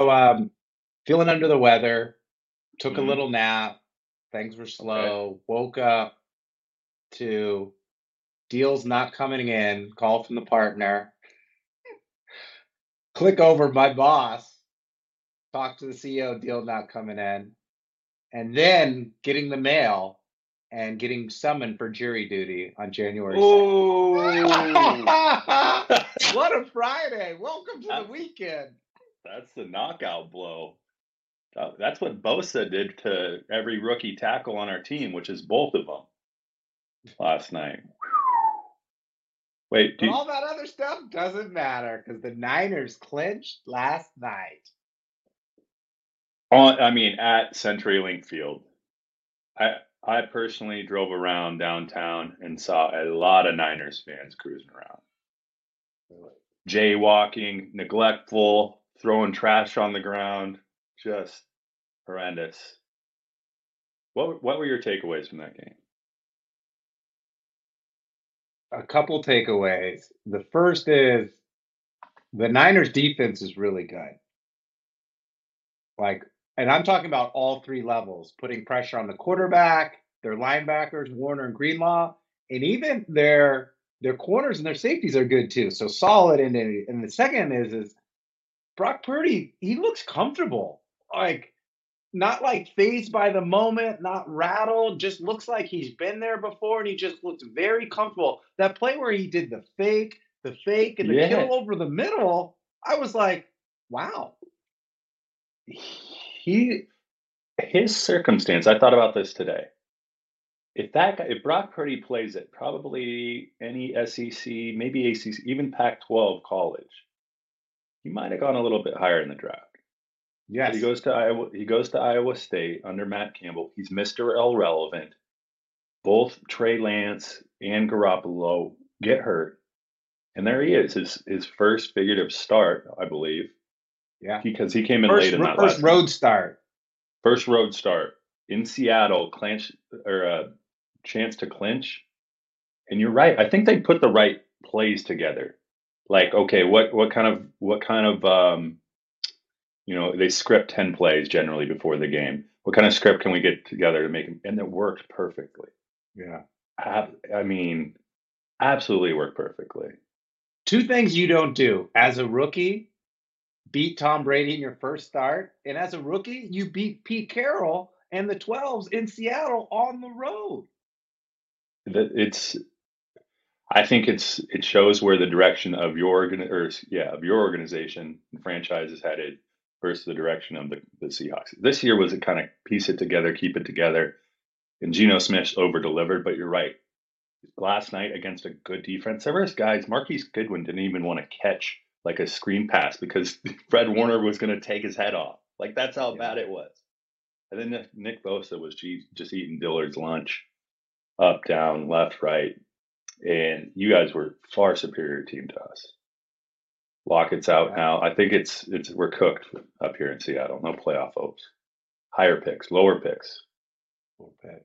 um, feeling under the weather, took a Mhm. little nap, things were slow, woke up to deals not coming in, call from the partner. Click over my boss, talk to the CEO, deal not coming in, and then getting the mail and getting summoned for jury duty on January 2nd. Oh, what a Friday! Welcome to the weekend. That's the knockout blow. Uh, That's what Bosa did to every rookie tackle on our team, which is both of them last night. Wait, you, all that other stuff doesn't matter because the Niners clinched last night. on, I mean, at CenturyLink Field, I I personally drove around downtown and saw a lot of Niners fans cruising around, jaywalking, neglectful, throwing trash on the ground, just horrendous. What what were your takeaways from that game? A couple takeaways. The first is the Niners defense is really good. Like, and I'm talking about all three levels, putting pressure on the quarterback, their linebackers, Warner and Greenlaw, and even their their corners and their safeties are good too. So solid. And and the second is is Brock Purdy. He looks comfortable. Like not like fazed by the moment, not rattled. Just looks like he's been there before, and he just looks very comfortable. That play where he did the fake, the fake, and the Yeah. kill over the middle, I was like, wow. He his circumstance. I thought about this today. If that guy, if Brock Purdy plays it, probably any SEC, maybe ACC, even Pac-12 college, he might have gone a little bit higher in the draft. Yeah, he goes to Iowa. He goes to Iowa State under Matt Campbell. He's Mr. Irrelevant. Both Trey Lance and Garoppolo get hurt, and there he is. His his first figurative start, I believe, yeah. because he came in First, late in that first road start. first road start in Seattle, clinch or a chance to clinch. And you're right. I think they put the right plays together. Like, okay, what what kind of what kind of um, you know they script ten plays generally before the game. What kind of script can we get together to make them? And it worked perfectly. Yeah. Ab- I mean, absolutely worked perfectly. Two things you don't do as a rookie beat Tom Brady in your first start. And as a rookie, you beat Pete Carroll and the 12s in Seattle on the road. That it's. I think it's it shows where the direction of your organ or yeah of your organization and franchise is headed versus the direction of the, the Seahawks. This year was a kind of piece it together, keep it together. And Geno Smith over delivered, but you're right. Last night against a good defense, was guys. Marquise Goodwin didn't even want to catch like a screen pass because Fred Warner was going to take his head off. Like that's how Yeah. bad it was. And then Nick- Bosa was just eating Dillard's lunch, up, down, left, right, and you guys were far superior team to us. Lockett's out now. I think it's it's we're cooked up here in Seattle. No playoff hopes. Higher picks, lower picks. Okay.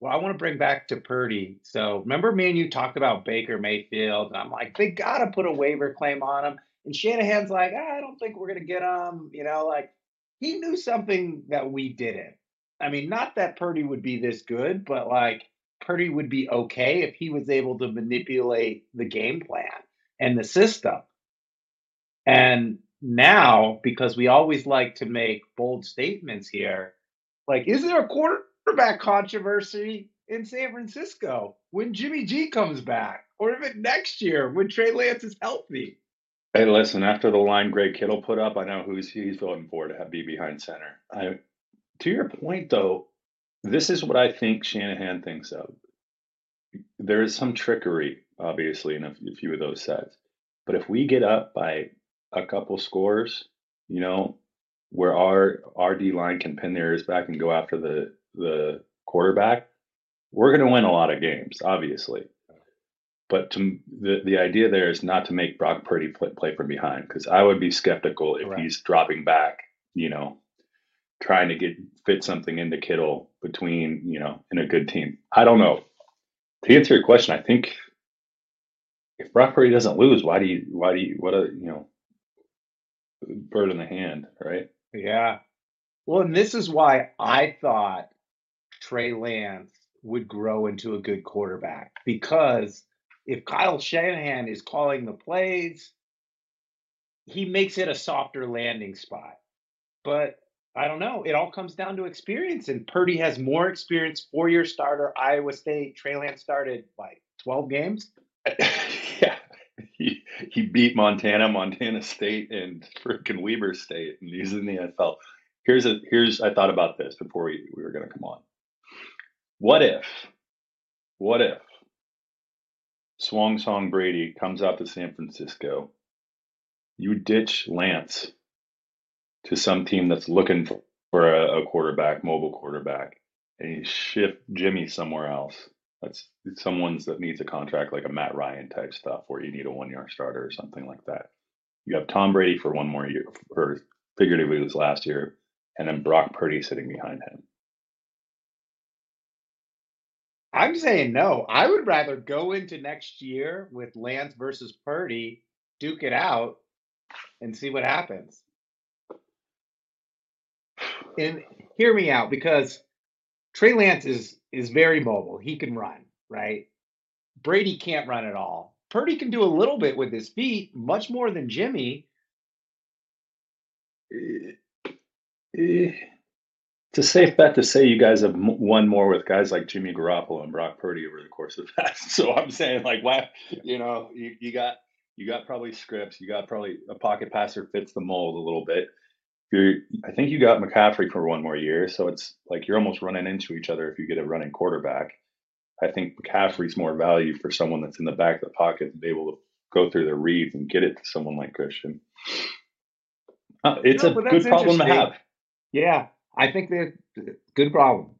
Well, I want to bring back to Purdy. So remember me and you talked about Baker Mayfield, and I'm like, they got to put a waiver claim on him. And Shanahan's like, "Ah, I don't think we're going to get him. You know, like he knew something that we didn't. I mean, not that Purdy would be this good, but like Purdy would be okay if he was able to manipulate the game plan and the system. And now, because we always like to make bold statements here, like, is there a quarterback controversy in San Francisco when Jimmy G comes back? Or even next year when Trey Lance is healthy? Hey, listen. After the line Greg Kittle put up, I know who's he's voting for to be behind center. I, to your point, though, this is what I think Shanahan thinks of. There is some trickery, obviously, in a, a few of those sets. But if we get up by a couple scores, you know, where our our D line can pin their ears back and go after the the quarterback, we're going to win a lot of games, obviously. But to the the idea there is not to make Brock Purdy play, play from behind because I would be skeptical if Correct. he's dropping back, you know, trying to get fit something into Kittle between, you know, in a good team. I don't know. To answer your question, I think if Brock Purdy doesn't lose, why do you why do you what a you know bird in the hand, right? Yeah. Well, and this is why I thought Trey Lance would grow into a good quarterback because if Kyle Shanahan is calling the plays, he makes it a softer landing spot. But I don't know. It all comes down to experience, and Purdy has more experience. Four-year starter, Iowa State. Trey Lance started like twelve games. yeah, he he beat Montana, Montana State, and freaking Weber State, and he's in the NFL. Here's a here's I thought about this before we, we were going to come on. What if, what if Swung Song Brady comes out to San Francisco? You ditch Lance some team that's looking for, a, a quarterback, mobile quarterback, and you shift Jimmy somewhere else. That's someone's that needs a contract like a Matt Ryan type stuff where you need a one year starter or something like that. You have Tom Brady for one more year, or figuratively was last year, and then Brock Purdy sitting behind him. I'm saying no. I would rather go into next year with Lance versus Purdy, duke it out, and see what happens. And hear me out because Trey Lance is is very mobile. He can run, right? Brady can't run at all. Purdy can do a little bit with his feet, much more than Jimmy. Eh, eh, it's a safe bet to say you guys have won more with guys like Jimmy Garoppolo and Brock Purdy over the course of that. So I'm saying, like, why, you know, you, you got you got probably scripts, you got probably a pocket passer fits the mold a little bit. You're, I think you got McCaffrey for one more year, so it's like you're almost running into each other if you get a running quarterback. I think McCaffrey's more value for someone that's in the back of the pocket to be able to go through the reads and get it to someone like Christian. Uh, it's no, a good problem to have. Yeah, I think that good problem.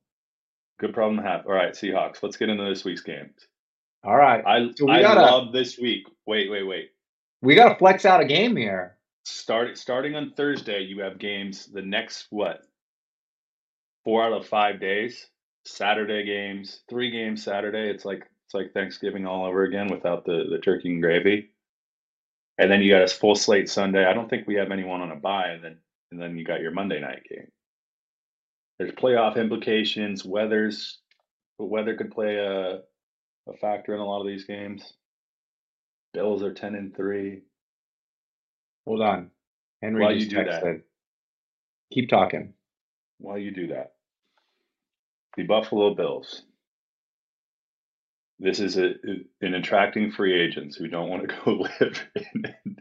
Good problem to have. All right, Seahawks. Let's get into this week's games. All right. I so I gotta, love this week. Wait, wait, wait. We got to flex out a game here. Start starting on Thursday. You have games. The next what? Four out of five days. Saturday games. Three games Saturday. It's like it's like Thanksgiving all over again without the the turkey and gravy. And then you got a full slate Sunday. I don't think we have anyone on a bye, and then and then you got your Monday night game. There's playoff implications. Weather's, but weather could play a a factor in a lot of these games. Bills are ten and three. Hold on, Henry. While you do texted. keep talking. While you do that, the Buffalo Bills. This is a, in attracting free agents who don't want to go live in,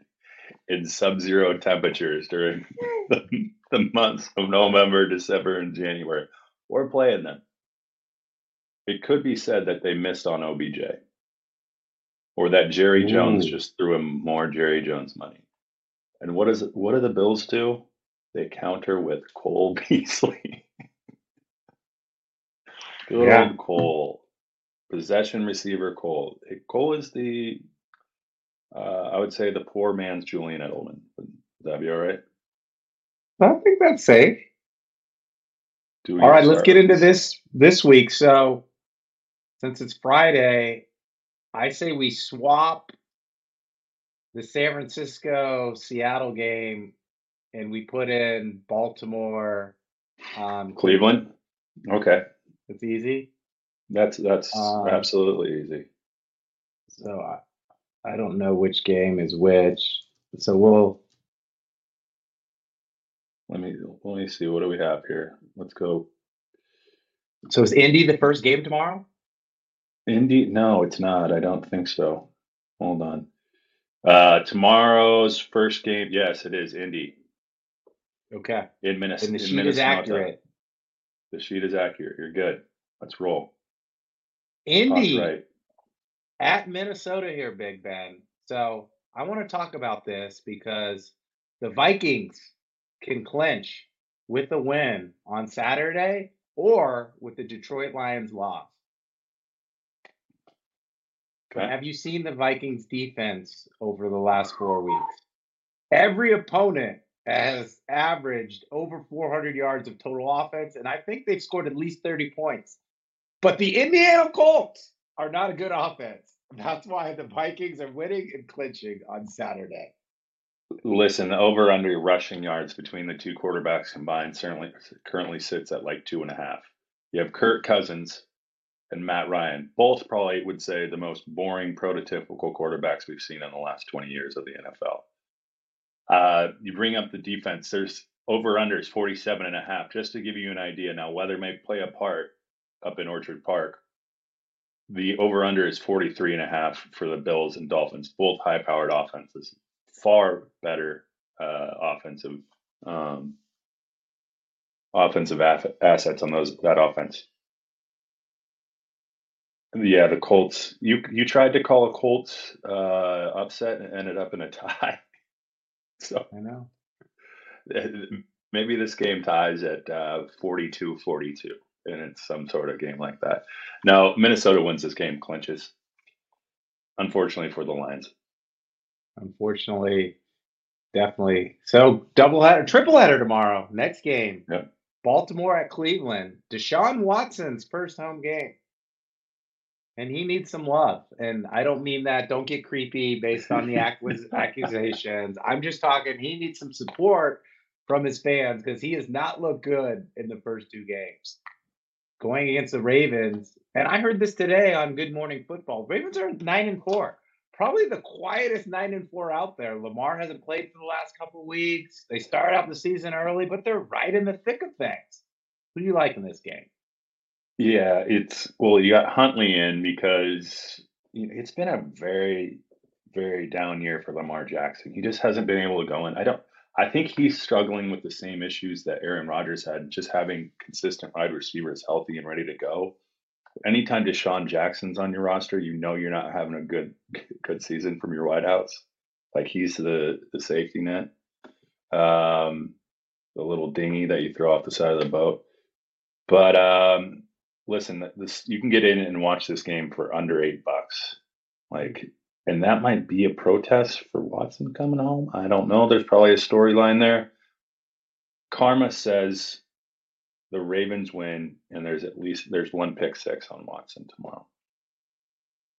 in sub-zero temperatures during the, the months of November, December, and January, or playing them. It could be said that they missed on OBJ, or that Jerry Ooh. Jones just threw him more Jerry Jones money. And what is what do the Bills do? They counter with Cole Beasley. Good yeah. old Cole, possession receiver Cole. Cole is the uh, I would say the poor man's Julian Edelman. Would that be all right? I think that's safe. All right, let's get into this this week. So, since it's Friday, I say we swap the San Francisco Seattle game and we put in Baltimore um, Cleveland. Okay. It's easy. That's that's um, absolutely easy. So I, I don't know which game is which. So we'll let me let me see what do we have here. Let's go. So is Indy the first game tomorrow? Indy? No, it's not. I don't think so. Hold on. Uh, tomorrow's first game. Yes, it is Indy. Okay. In Minnesota. And the sheet is accurate. The sheet is accurate. You're good. Let's roll. Indy. Right at Minnesota here, Big Ben. So I want to talk about this because the Vikings can clinch with a win on Saturday or with the Detroit Lions loss. Okay. Have you seen the Vikings defense over the last four weeks? Every opponent has averaged over 400 yards of total offense, and I think they've scored at least 30 points. But the Indiana Colts are not a good offense. That's why the Vikings are winning and clinching on Saturday. Listen, the over under rushing yards between the two quarterbacks combined certainly currently sits at like two and a half. You have Kirk Cousins and Matt Ryan, both probably would say the most boring prototypical quarterbacks we've seen in the last 20 years of the NFL. Uh, you bring up the defense, there's over unders 47 and a half, just to give you an idea. Now, weather may play a part up in Orchard Park. The over under is 43 and a half for the Bills and Dolphins, both high powered offenses far better uh, offensive um, offensive assets on those that offense. Yeah, the Colts. You you tried to call a Colts uh, upset and ended up in a tie. so I know. maybe this game ties at uh, 42-42 and it's some sort of game like that. Now Minnesota wins this game, clinches. Unfortunately for the Lions. Unfortunately, definitely. So double header, triple header tomorrow. Next game. Yep. Baltimore at Cleveland. Deshaun Watson's first home game. And he needs some love. And I don't mean that. Don't get creepy based on the accusations. I'm just talking, he needs some support from his fans because he has not looked good in the first two games. Going against the Ravens. And I heard this today on Good Morning Football. Ravens are nine and four probably the quietest nine and four out there. Lamar hasn't played for the last couple weeks. They start out the season early, but they're right in the thick of things. Who do you like in this game? Yeah, it's well, you got Huntley in because it's been a very, very down year for Lamar Jackson. He just hasn't been able to go in. I don't. I think he's struggling with the same issues that Aaron Rodgers had, just having consistent wide receivers healthy and ready to go anytime DeSean Jackson's on your roster, you know you're not having a good good season from your wideouts. Like he's the the safety net, um, the little dinghy that you throw off the side of the boat. But um, listen, this you can get in and watch this game for under eight bucks. Like, and that might be a protest for Watson coming home. I don't know. There's probably a storyline there. Karma says the Ravens win, and there's at least there's one pick six on Watson tomorrow.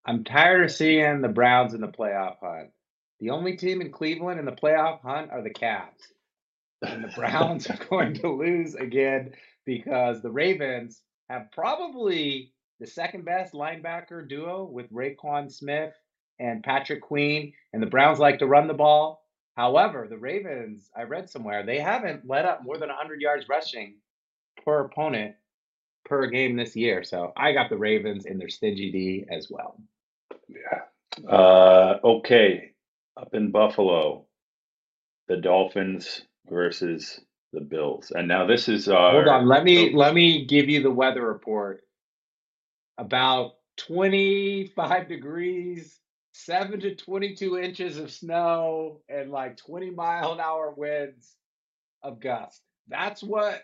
I'm tired of seeing the Browns in the playoff hunt. The only team in Cleveland in the playoff hunt are the Cavs. And the Browns are going to lose again because the Ravens have probably the second best linebacker duo with Roquan Smith and Patrick Queen. And the Browns like to run the ball. However, the Ravens, I read somewhere, they haven't let up more than 100 yards rushing per opponent per game this year. So I got the Ravens in their stingy D as well. Yeah. Uh, okay. Up in Buffalo, the Dolphins versus the Bills. And now this is our Hold on, let me let me give you the weather report. About 25 degrees, 7 to 22 inches of snow and like 20 mile an hour winds of gust. That's what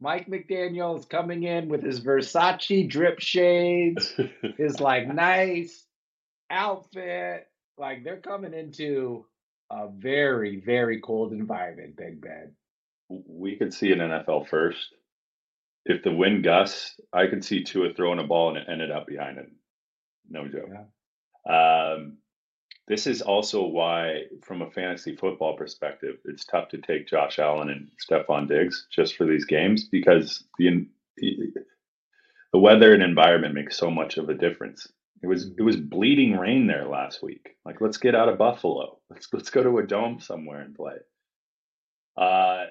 Mike McDaniel is coming in with his Versace drip shades, his like nice outfit. Like they're coming into a very, very cold environment, Big Ben. We could see an NFL first. If the wind gusts, I could see Tua throwing a ball and it ended up behind him. No joke. Yeah. Um, this is also why, from a fantasy football perspective, it's tough to take Josh Allen and Stefon Diggs just for these games because the the weather and environment makes so much of a difference. It was it was bleeding rain there last week. Like, let's get out of Buffalo. Let's let's go to a dome somewhere and play. Uh,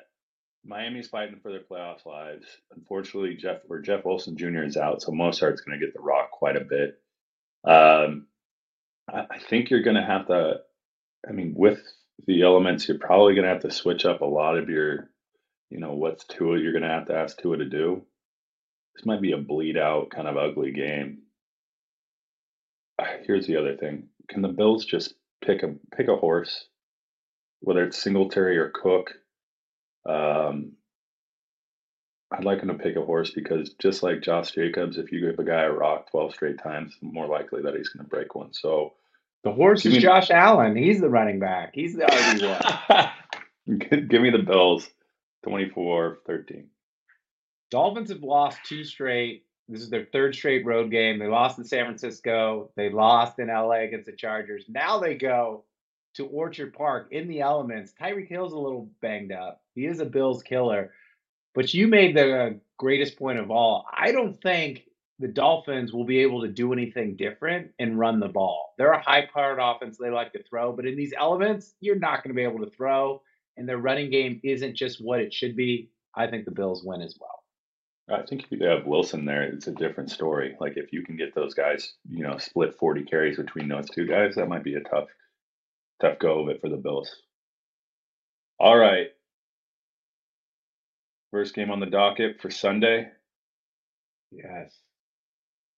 Miami's fighting for their playoff lives. Unfortunately, Jeff or Jeff Wilson Jr. is out, so Mostert's going to get the rock quite a bit. Um, I think you're going to have to. I mean, with the elements, you're probably going to have to switch up a lot of your, you know, what's Tua you're going to have to ask Tua to do. This might be a bleed out kind of ugly game. Here's the other thing: Can the Bills just pick a pick a horse, whether it's Singletary or Cook? Um, I'd like him to pick a horse because just like Josh Jacobs, if you give a guy a rock 12 straight times, more likely that he's going to break one. So the horse is Josh Allen. He's the running back. He's the RB1. give me the Bills 24 13. Dolphins have lost two straight. This is their third straight road game. They lost in San Francisco. They lost in LA against the Chargers. Now they go to Orchard Park in the elements. Tyreek Hill's a little banged up. He is a Bills killer. But you made the uh, greatest point of all. I don't think the Dolphins will be able to do anything different and run the ball. They're a high powered offense. They like to throw, but in these elements, you're not going to be able to throw. And their running game isn't just what it should be. I think the Bills win as well. I think if you have Wilson there, it's a different story. Like if you can get those guys, you know, split 40 carries between those two guys, that might be a tough, tough go of it for the Bills. All right. First game on the docket for Sunday. Yes.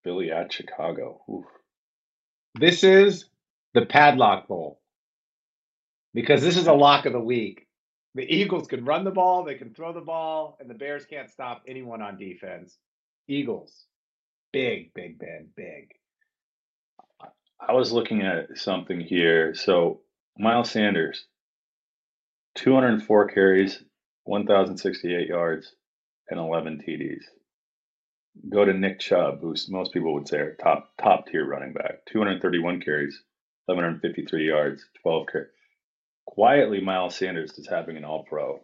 Philly at Chicago. Oof. This is the padlock bowl because this is a lock of the week. The Eagles can run the ball, they can throw the ball, and the Bears can't stop anyone on defense. Eagles, big, big Ben, big. I was looking at something here. So Miles Sanders, 204 carries, 1,068 yards, and 11 TDs. Go to Nick Chubb, who most people would say are top top tier running back, 231 carries, 1,153 yards, 12 carries. Quietly, Miles Sanders is having an All Pro,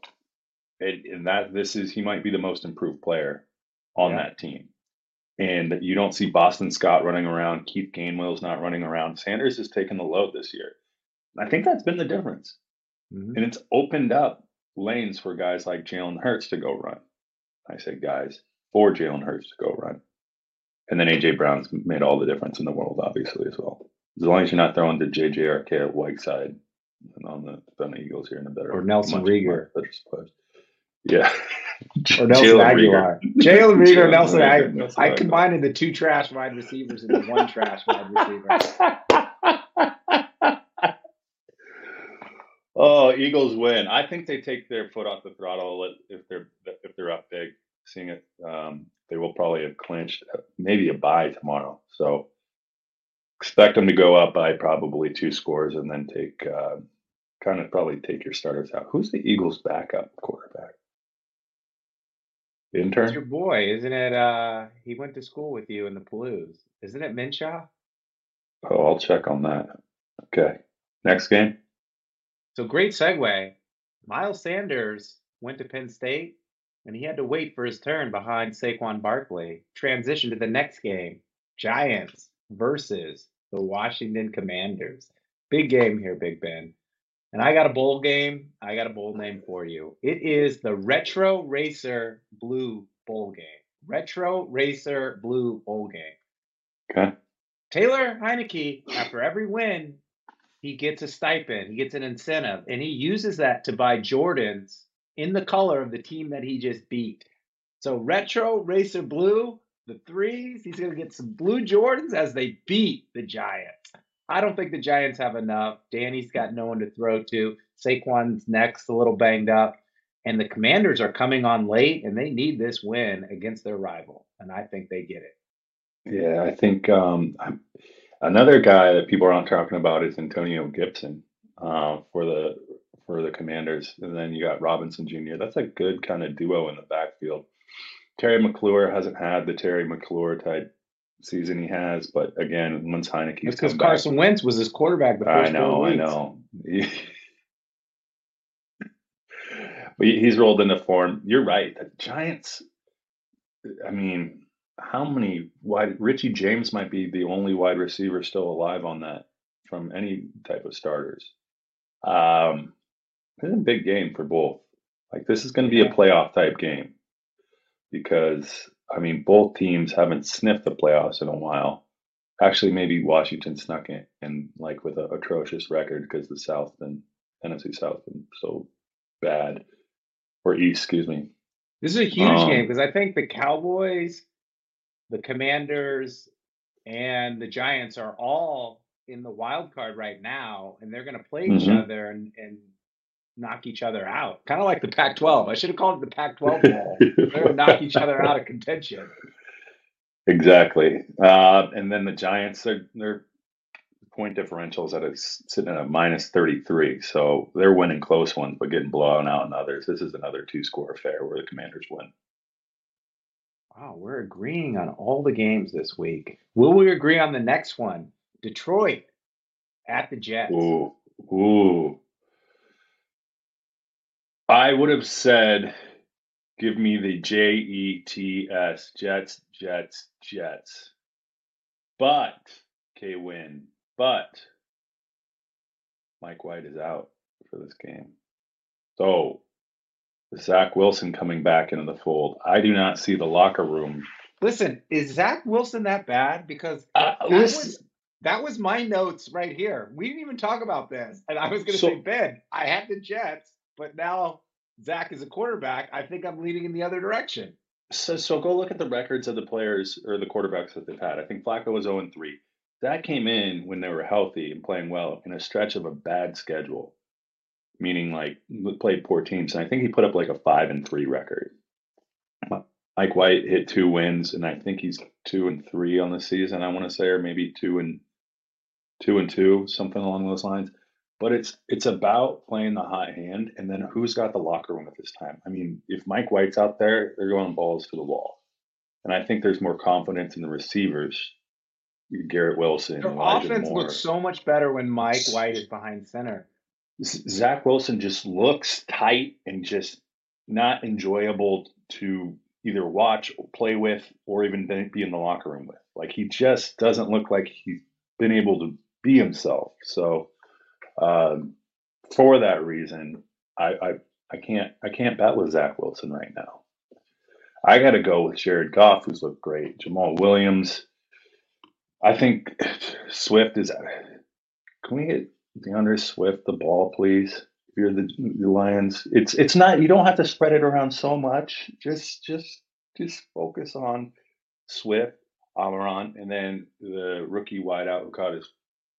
and, and that this is he might be the most improved player on Yeah. that team. And you don't see Boston Scott running around. Keith Gainwell's not running around. Sanders has taken the load this year. I think that's been the difference. Mhm. And it's opened up lanes for guys like Jalen Hurts to go run. I said guys, for Jalen Hurts to go run. And then AJ Brown's made all the difference in the world, obviously, as well. As long as you're not throwing to JJRK at Whiteside and on the on the Eagles here in a better Or Nelson Reagor. much better spot. Yeah. Or Nelson Jalen Agholor. Jalen Reagor, Nelson Agholor. I combined the two trash wide receivers into one trash wide receiver. oh, Eagles win. I think they take their foot off the throttle if they're if they're up big. Seeing it, um, they will probably have clinched maybe a bye tomorrow. So expect them to go up by probably two scores and then take uh, kind of probably take your starters out. Who's the Eagles' backup quarterback? Intern. It's your boy, isn't it? Uh, he went to school with you in the Palouse. Isn't it Minshew? Oh, I'll check on that. Okay. Next game. So great segue. Miles Sanders went to Penn State and he had to wait for his turn behind Saquon Barkley. Transition to the next game. Giants versus the Washington Commanders. Big game here, Big Ben. And I got a bowl game. I got a bowl name for you. It is the Retro Racer Blue Bowl game. Retro Racer Blue Bowl game. Okay. Taylor Heinicke, after every win, he gets a stipend, he gets an incentive, and he uses that to buy Jordans in the color of the team that he just beat. So retro racer blue, the threes, he's gonna get some blue Jordans as they beat the Giants. I don't think the Giants have enough. Danny's got no one to throw to. Saquon's next, a little banged up. And the commanders are coming on late and they need this win against their rival. And I think they get it. Yeah, I think um, I'm- another guy that people aren't talking about is Antonio Gibson uh, for the for the Commanders, and then you got Robinson Jr. That's a good kind of duo in the backfield. Terry McLaurin hasn't had the Terry McLaurin type season he has, but again, once Heinicke's That's because come back, Carson Wentz was his quarterback the first I know, I know. but he's rolled into form. You're right. The Giants. I mean, how many wide? Richie James might be the only wide receiver still alive on that from any type of starters. Um, this is a big game for both. Like this is going to be a playoff type game because I mean both teams haven't sniffed the playoffs in a while. Actually, maybe Washington snuck in, in like with an atrocious record because the South and NFC South been so bad, or East, excuse me. This is a huge Um, game because I think the Cowboys, the Commanders, and the Giants are all in the wild card right now, and they're going to play each Mhm. other and, and knock each other out. Kind of like the Pac-12. I should have called it the Pac-12 Bowl. They're going to knock each other out of contention. Exactly. Uh, and then the Giants, their their point differentials at a, sitting at a minus 33. So they're winning close ones, but getting blown out in others. This is another two score affair where the Commanders win. Wow, we're agreeing on all the games this week. Will we agree on the next one? Detroit at the Jets. Ooh, Ooh. I would have said, give me the J E T S, Jets, Jets, Jets. But, K win, but Mike White is out for this game. So, Zach Wilson coming back into the fold. I do not see the locker room. Listen, is Zach Wilson that bad? Because Uh, that listen, was that was my notes right here. We didn't even talk about this, and I was going to so say Ben. I had the Jets, but now Zach is a quarterback. I think I'm leaning in the other direction. So, so go look at the records of the players or the quarterbacks that they've had. I think Flacco was 0 3. That came in when they were healthy and playing well in a stretch of a bad schedule, meaning like played poor teams. And I think he put up like a 5 and 3 record. Mike White hit two wins, and I think he's 2 and 3 on the season, I want to say, or maybe 2 and 2 and 2, something along those lines. But it's it's about playing the hot hand, and then who's got the locker room at this time? I mean, if Mike White's out there, they're going balls to the wall, and I think there's more confidence in the receivers, Garrett Wilson, Their Elijah offense Moore. looks so much better when Mike White is behind center. Zach Wilson just looks tight and just not enjoyable to either watch, or play with, or even be be in the locker room with. Like he just doesn't look like he's been able to be himself. So. Um, for that reason, I, I I can't I can't bet with Zach Wilson right now. I got to go with Jared Goff, who's looked great. Jamaal Williams. I think Swift is. Can we get DeAndre Swift the ball, please? If you're the, the Lions, it's it's not. You don't have to spread it around so much. Just just just focus on Swift, Amon-Ra, and then the rookie wideout who caught his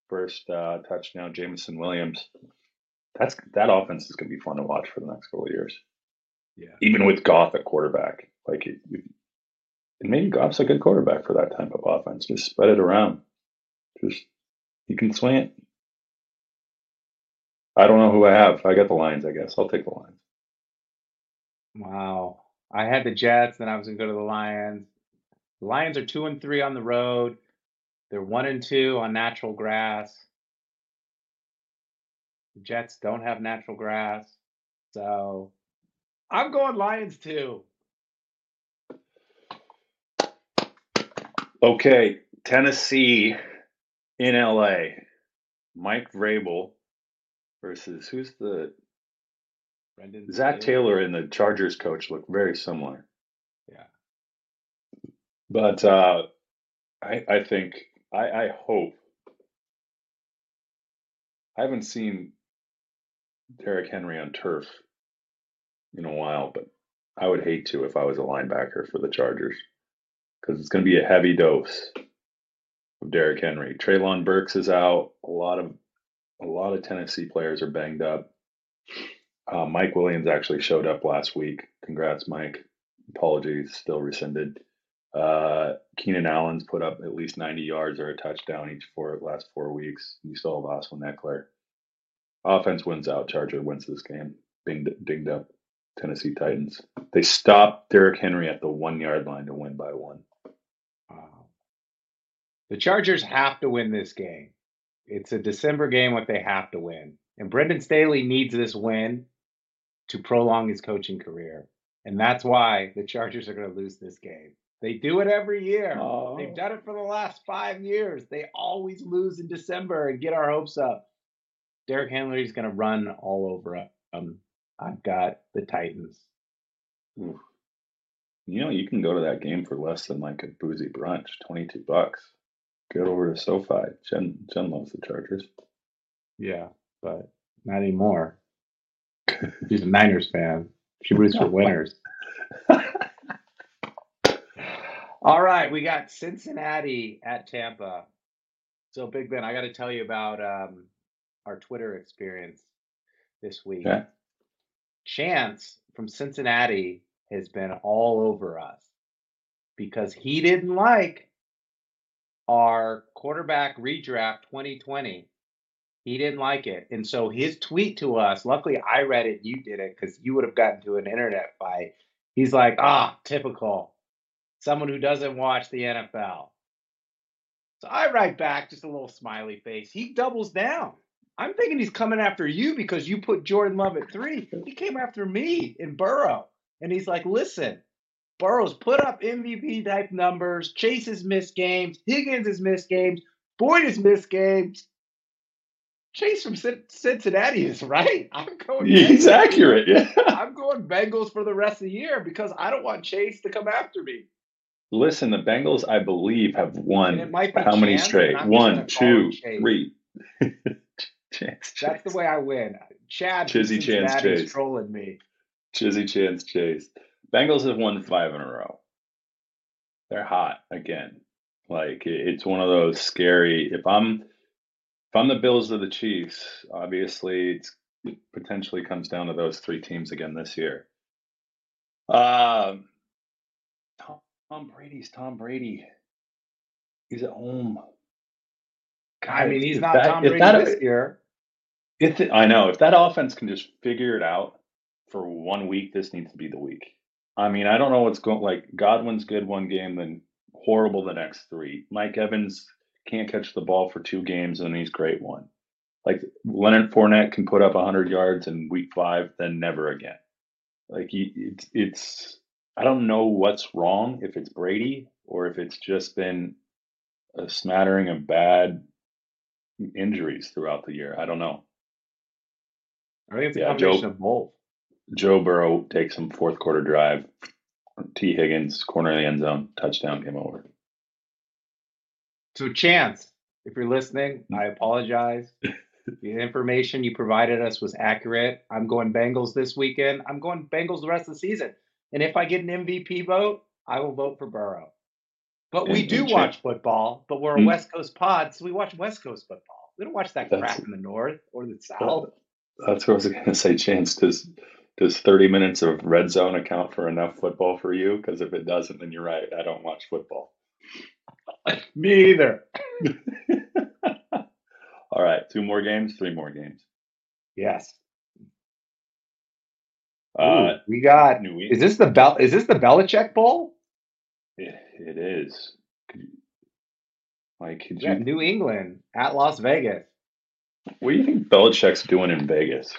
first uh, touchdown, Jameson Williams. That's that offense is going to be fun to watch for the next couple of years, Yeah. even with Goff at quarterback. Like, it, it- and maybe Goff's a good quarterback for that type of offense. Just spread it around. Just you can swing it. I don't know who I have. I got the Lions. I guess I'll take the Lions. Wow. I had the Jets, then I was going to go to the Lions. The Lions are two and three on the road. They're one and two on natural grass. The Jets don't have natural grass. So I'm going Lions too. Okay, Tennessee in LA. Mike Vrabel versus who's the Brendan Zach. Taylor and the Chargers coach look very similar. Yeah. But uh, I, I think I, I hope I haven't seen Derrick Henry on turf in a while, but I would hate to if I was a linebacker for the Chargers because it's going to be a heavy dose of Derrick Henry. Treylon Burks is out. A lot of a lot of Tennessee players are banged up. Uh, Mike Williams actually showed up last week. Congrats, Mike. Apologies, still rescinded. Uh, Keenan Allen's put up at least 90 yards or a touchdown each four last four weeks. You still have Austin Ekeler. Offense wins out. Charger wins this game. Binged, dinged up Tennessee Titans. They stopped Derrick Henry at the one yard line to win by one. Wow. The Chargers have to win this game. It's a December game what they have to win. And Brandon Staley needs this win to prolong his coaching career. And that's why the Chargers are going to lose this game. They do it every year. Oh. They've done it for the last five years. They always lose in December and get our hopes up. Derrick Henry's going to run all over them. I've got the Titans. Oof. You know, you can go to that game for less than like a boozy brunch, 22 bucks. Get over to SoFi. Jen, Jen loves the Chargers. Yeah, but not anymore. She's a Niners fan. She roots for winners. All right, we got Cincinnati at Tampa. So, Big Ben, I got to tell you about um, our Twitter experience this week. Yeah. Chance from Cincinnati has been all over us because he didn't like our quarterback redraft 2020. He didn't like it. And so his tweet to us, luckily I read it, you did it because you would have gotten to an internet fight. He's like, ah, typical. Someone who doesn't watch the NFL. So I write back just a little smiley face. He doubles down. I'm thinking he's coming after you because you put Jordan Love at three. He came after me in Burrow. And he's like, listen, Burrow's put up MVP type numbers. Chase has missed games. Higgins has missed games. Boyd has missed games. Chase from Cincinnati is right. I'm going. He's Bengals. accurate. Yeah. I'm going Bengals for the rest of the year because I don't want Chase to come after me. Listen, the Bengals, I believe, have won how many straight? One, two, three. Chance That's the way I win. Chad Chizzy Chance Chase trolling me. Chizzy Chance Chase. Bengals have won five in a row. They're hot again. Like it's one of those scary. If I'm if I'm the Bills or the Chiefs, obviously it potentially comes down to those three teams again this year. Um, Tom, Tom Brady's Tom Brady. He's at home. God, I mean, he's not that, Tom Brady that, this year. If it, I know if that offense can just figure it out for one week, this needs to be the week. I mean, I don't know what's going. Like Godwin's good one game, then horrible the next three. Mike Evans can't catch the ball for two games, and then he's great one. Like Leonard Fournette can put up 100 yards in week five, then never again. Like it's it's I don't know what's wrong if it's Brady or if it's just been a smattering of bad injuries throughout the year. I don't know. I think it's a yeah, combination Joe, of both. Joe Burrow takes some fourth quarter drive. T. Higgins, corner of the end zone, touchdown, game over. So, Chance, if you're listening, I apologize. the information you provided us was accurate. I'm going Bengals this weekend. I'm going Bengals the rest of the season. And if I get an MVP vote, I will vote for Burrow. But we do watch football, but we're a hmm. West Coast pod, so we watch West Coast football. We don't watch that crap in the North or the South. That's what I was going to say, Chance. Does does 30 minutes of red zone account for enough football for you? Because if it doesn't, then you're right. I don't watch football. Me either. All right, two more games, three more games. Yes. Uh, we got. New England. is this the Bel? Is this the Belichick Bowl? It, it is. You, like, could yeah, you, New England at Las Vegas. What do you think Belichick's doing in Vegas?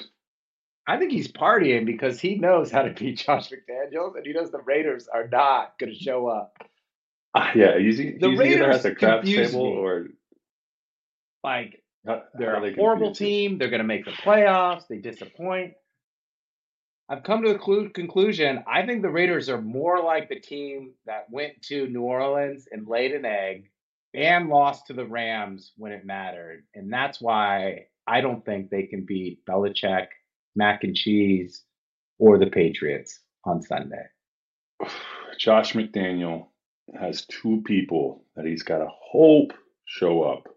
I think he's partying because he knows how to beat Josh McDaniels, and he knows the Raiders are not going to show up. Uh, yeah, he's, he's the Raiders either at the craps table me. or like they're a horrible team. They're going to make the playoffs. They disappoint. I've come to the conclusion. I think the Raiders are more like the team that went to New Orleans and laid an egg and lost to the Rams when it mattered, and that's why I don't think they can beat Belichick mac and cheese, or the Patriots on Sunday? Josh McDaniel has two people that he's got to hope show up.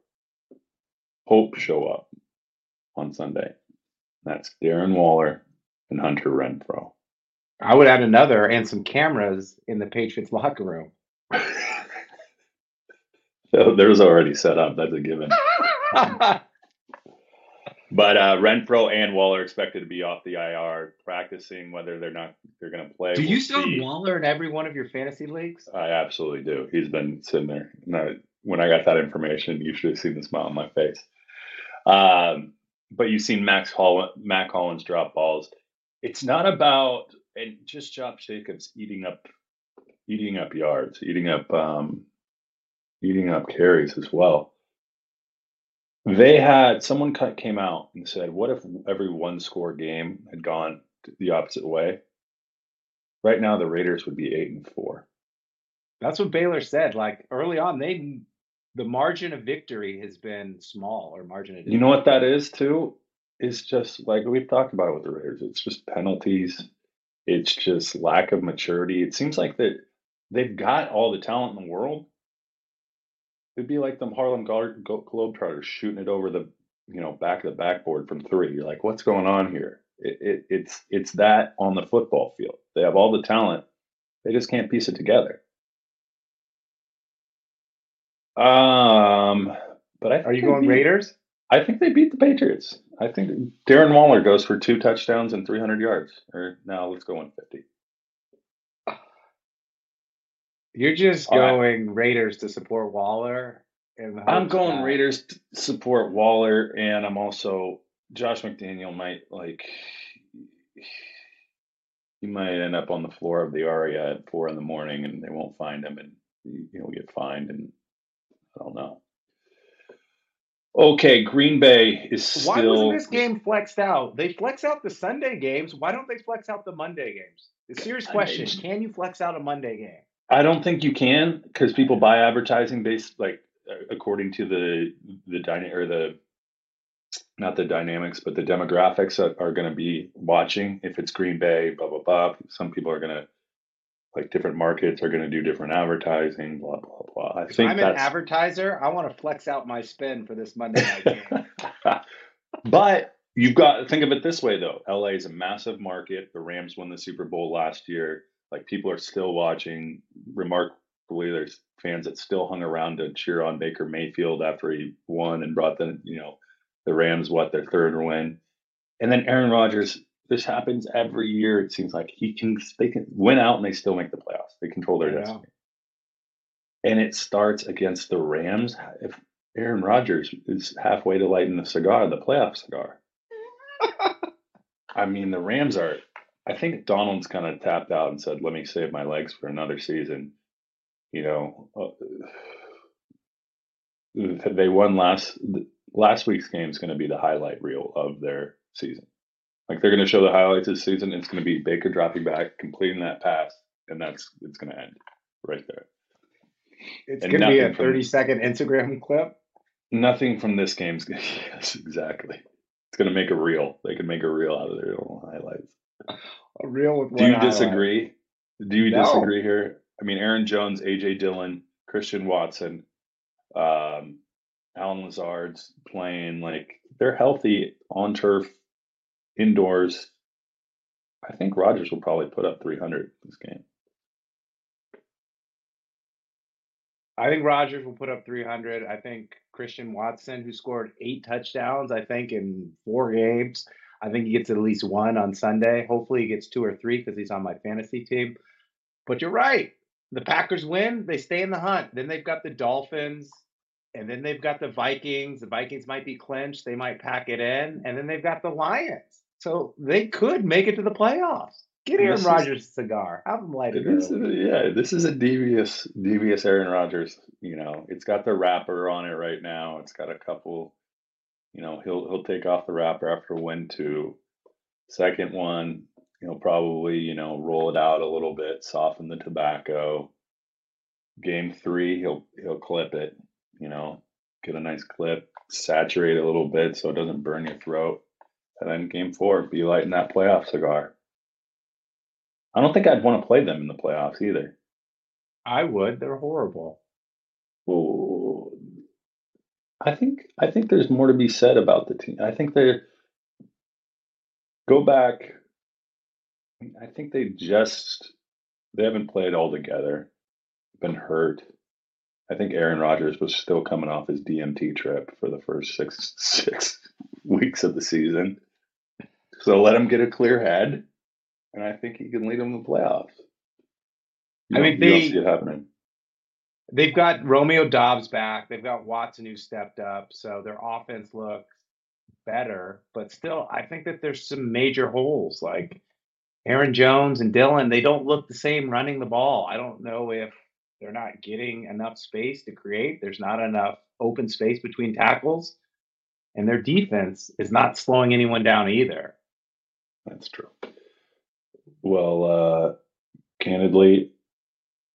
Hope show up on Sunday. That's Darren Waller and Hunter Renfrow. I would add another and some cameras in the Patriots locker room. There's already set up. That's a given. But uh, Renfrow and Waller expected to be off the IR, practicing whether they're not they're going to play. Do you still have Waller in every one of your fantasy leagues? I absolutely do. He's been sitting there. when I got that information, you should have seen the smile on my face. Um, but you've seen Max Hall, Mack Hollins drop balls. It's not about and just Josh Jacobs eating up, eating up yards, eating up, um, eating up carries as well. They had someone came out and said, "What if every one score game had gone the opposite way? Right now, the Raiders would be eight and four. That's what Baylor said. Like early on, they the margin of victory has been small, or margin of you know what that is too. It's just like we've talked about it with the Raiders. It's just penalties. It's just lack of maturity. It seems like that they've got all the talent in the world, It'd be like them Harlem Globetrotters shooting it over the you know back of the backboard from three. You're like, what's going on here? It, it, it's it's that on the football field. They have all the talent, they just can't piece it together. Um, but I are you going beat, Raiders? I think they beat the Patriots. I think Darren Waller goes for two touchdowns and 300 yards. Or now let's go 150. You're just All going right. Raiders to support Waller. in the I'm going that Raiders to support Waller, and I'm also Josh McDaniel might like he might end up on the floor of the Aria at four in the morning, and they won't find him, and he'll get fined, and I don't know. Okay, Green Bay is still. why wasn't this game flexed out? They flex out the Sunday games. Why don't they flex out the Monday games? The serious question: Can you flex out a Monday game? I don't think you can because people buy advertising based like according to the the dyna or the not the dynamics, but the demographics that are going to be watching. If it's Green Bay, blah blah blah. Some people are going to like different markets are going to do different advertising. Blah blah blah. I think I'm an advertiser, I want to flex out my spend for this Monday night game. but you've got think of it this way though. LA is a massive market. The Rams won the Super Bowl last year. Like people are still watching. Remarkably, there's fans that still hung around to cheer on Baker Mayfield after he won and brought the you know the Rams what their third win. And then Aaron Rodgers. This happens every year. It seems like he can they can win out and they still make the playoffs. They control their I know. destiny. And it starts against the Rams. If Aaron Rodgers is halfway to lighting the cigar, the playoff cigar. I mean, the Rams are. I think Donald's kind of tapped out and said, "Let me save my legs for another season." You know, uh, they won last last week's game is going to be the highlight reel of their season. Like they're going to show the highlights of the season. It's going to be Baker dropping back, completing that pass, and that's it's going to end right there. It's going to be a nothing from 30 second Instagram clip. nothing from this game's. Yes, exactly. It's going to make a reel. They can make a reel out of their own highlights. A reel with Do you highlight. disagree? Do you No. disagree here? I mean, Aaron Jones, AJ Dillon, Christian Watson, um, Allen Lazard's playing like they're healthy on turf, indoors. I think Rodgers will probably put up 300 this game. I think Rodgers will put up 300. I think Christian Watson, who scored eight touchdowns, I think, in four games, I think he gets at least one on Sunday. Hopefully, he gets two or three because he's on my fantasy team. But you're right. The Packers win, they stay in the hunt. Then they've got the Dolphins, and then they've got the Vikings. The Vikings might be clinched, they might pack it in, and then they've got the Lions. So they could make it to the playoffs. Get Aaron Rodgers a cigar. Have him light it this is yeah, this is a devious devious Aaron Rodgers. You know, it's got the wrapper on it right now. It's got a couple. You know, he'll he'll take off the wrapper after win two. Second one, he'll probably you know roll it out a little bit, soften the tobacco. Game three, he'll he'll clip it. You know, get a nice clip, saturate a little bit so it doesn't burn your throat. And then game four, be lighting that playoff cigar. I don't think I'd want to play them in the playoffs either. I would. They're horrible. Well, I think I think there's more to be said about the team. I think they go back. I think they just they haven't played all together, been hurt. I think Aaron Rodgers was still coming off his DMT trip for the first six six weeks of the season. So let him get a clear head, and I think he can lead them to the playoffs. You I mean, they- see it happening. They've got Romeo Doubs back. They've got Watson who stepped up. So their offense looks better. But still, I think that there's some major holes. Like Aaron Jones and Dillon, they don't look the same running the ball. I don't know if they're not getting enough space to create. There's not enough open space between tackles. And their defense is not slowing anyone down either. That's true. Well, uh, candidly,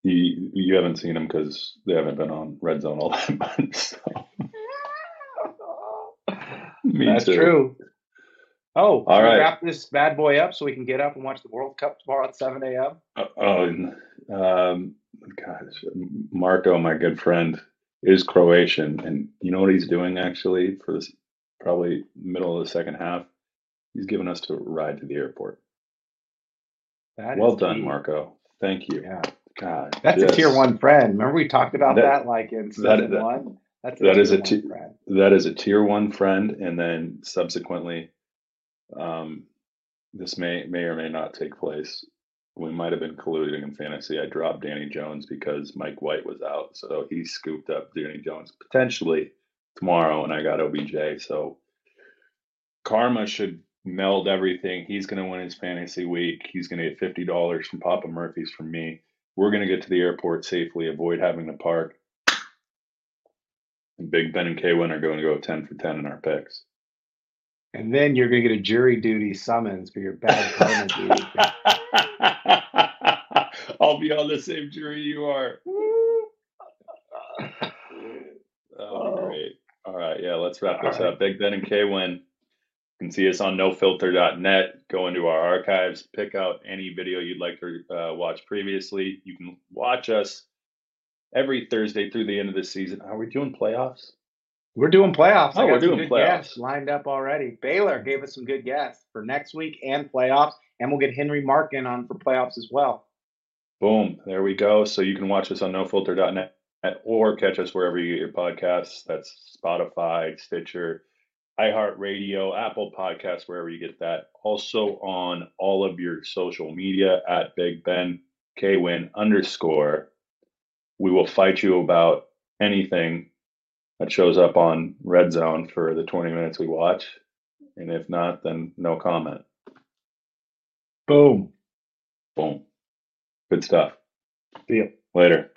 you you haven't seen them because they haven't been on red zone all that much. So. That's too. true. Oh, All right. wrap this bad boy up so we can get up and watch the World Cup tomorrow at 7 a.m. Uh, Oh, um, gosh, Marco, my good friend, is Croatian, and you know what he's doing actually for this probably middle of the second half. He's giving us a ride to the airport. That well done, deep. Marco. Thank you. Yeah. God, That's a tier one friend. Remember we talked about That- that, like in season that- one? That's that is tier a friend. that is a tier one friend, and then subsequently, um, this may may or may not take place. we might have been colluding in fantasy. I dropped Danny Jones because Mike White was out, so he scooped up Danny Jones potentially tomorrow, and I got OBJ. So karma should meld everything. He's going to win his fantasy week. He's going to get fifty dollars from Papa Murphy's from me. We're going to get to the airport safely, avoid having to park. And Big Ben and Kwin are going to go ten for ten in our picks. And then you're going to get a jury duty summons for your bad karma. I'll be on the same jury you are. Oh. great. All right, yeah, let's wrap this up. Big Ben and Kwin. You can see us on nofilter.net. Go into our archives, pick out any video you'd like to uh, watch previously. You can watch us every Thursday through the end of the season. Are we doing playoffs? We're doing playoffs. Oh, we're doing playoffs. lined up already. Baylor gave us some good guests for next week and playoffs, and we'll get Henry Markin on for playoffs as well. Boom. There we go. So you can watch us on nofilter.net or catch us wherever you get your podcasts. That's Spotify, Stitcher, iHeartRadio, Apple Podcasts, wherever you get that. Also on all of your social media at Big Ben Kwin underscore. We will fight you about anything that shows up on Red Zone for the 20 minutes we watch. And if not, then no comment. Boom. Boom. Good stuff. See you Later.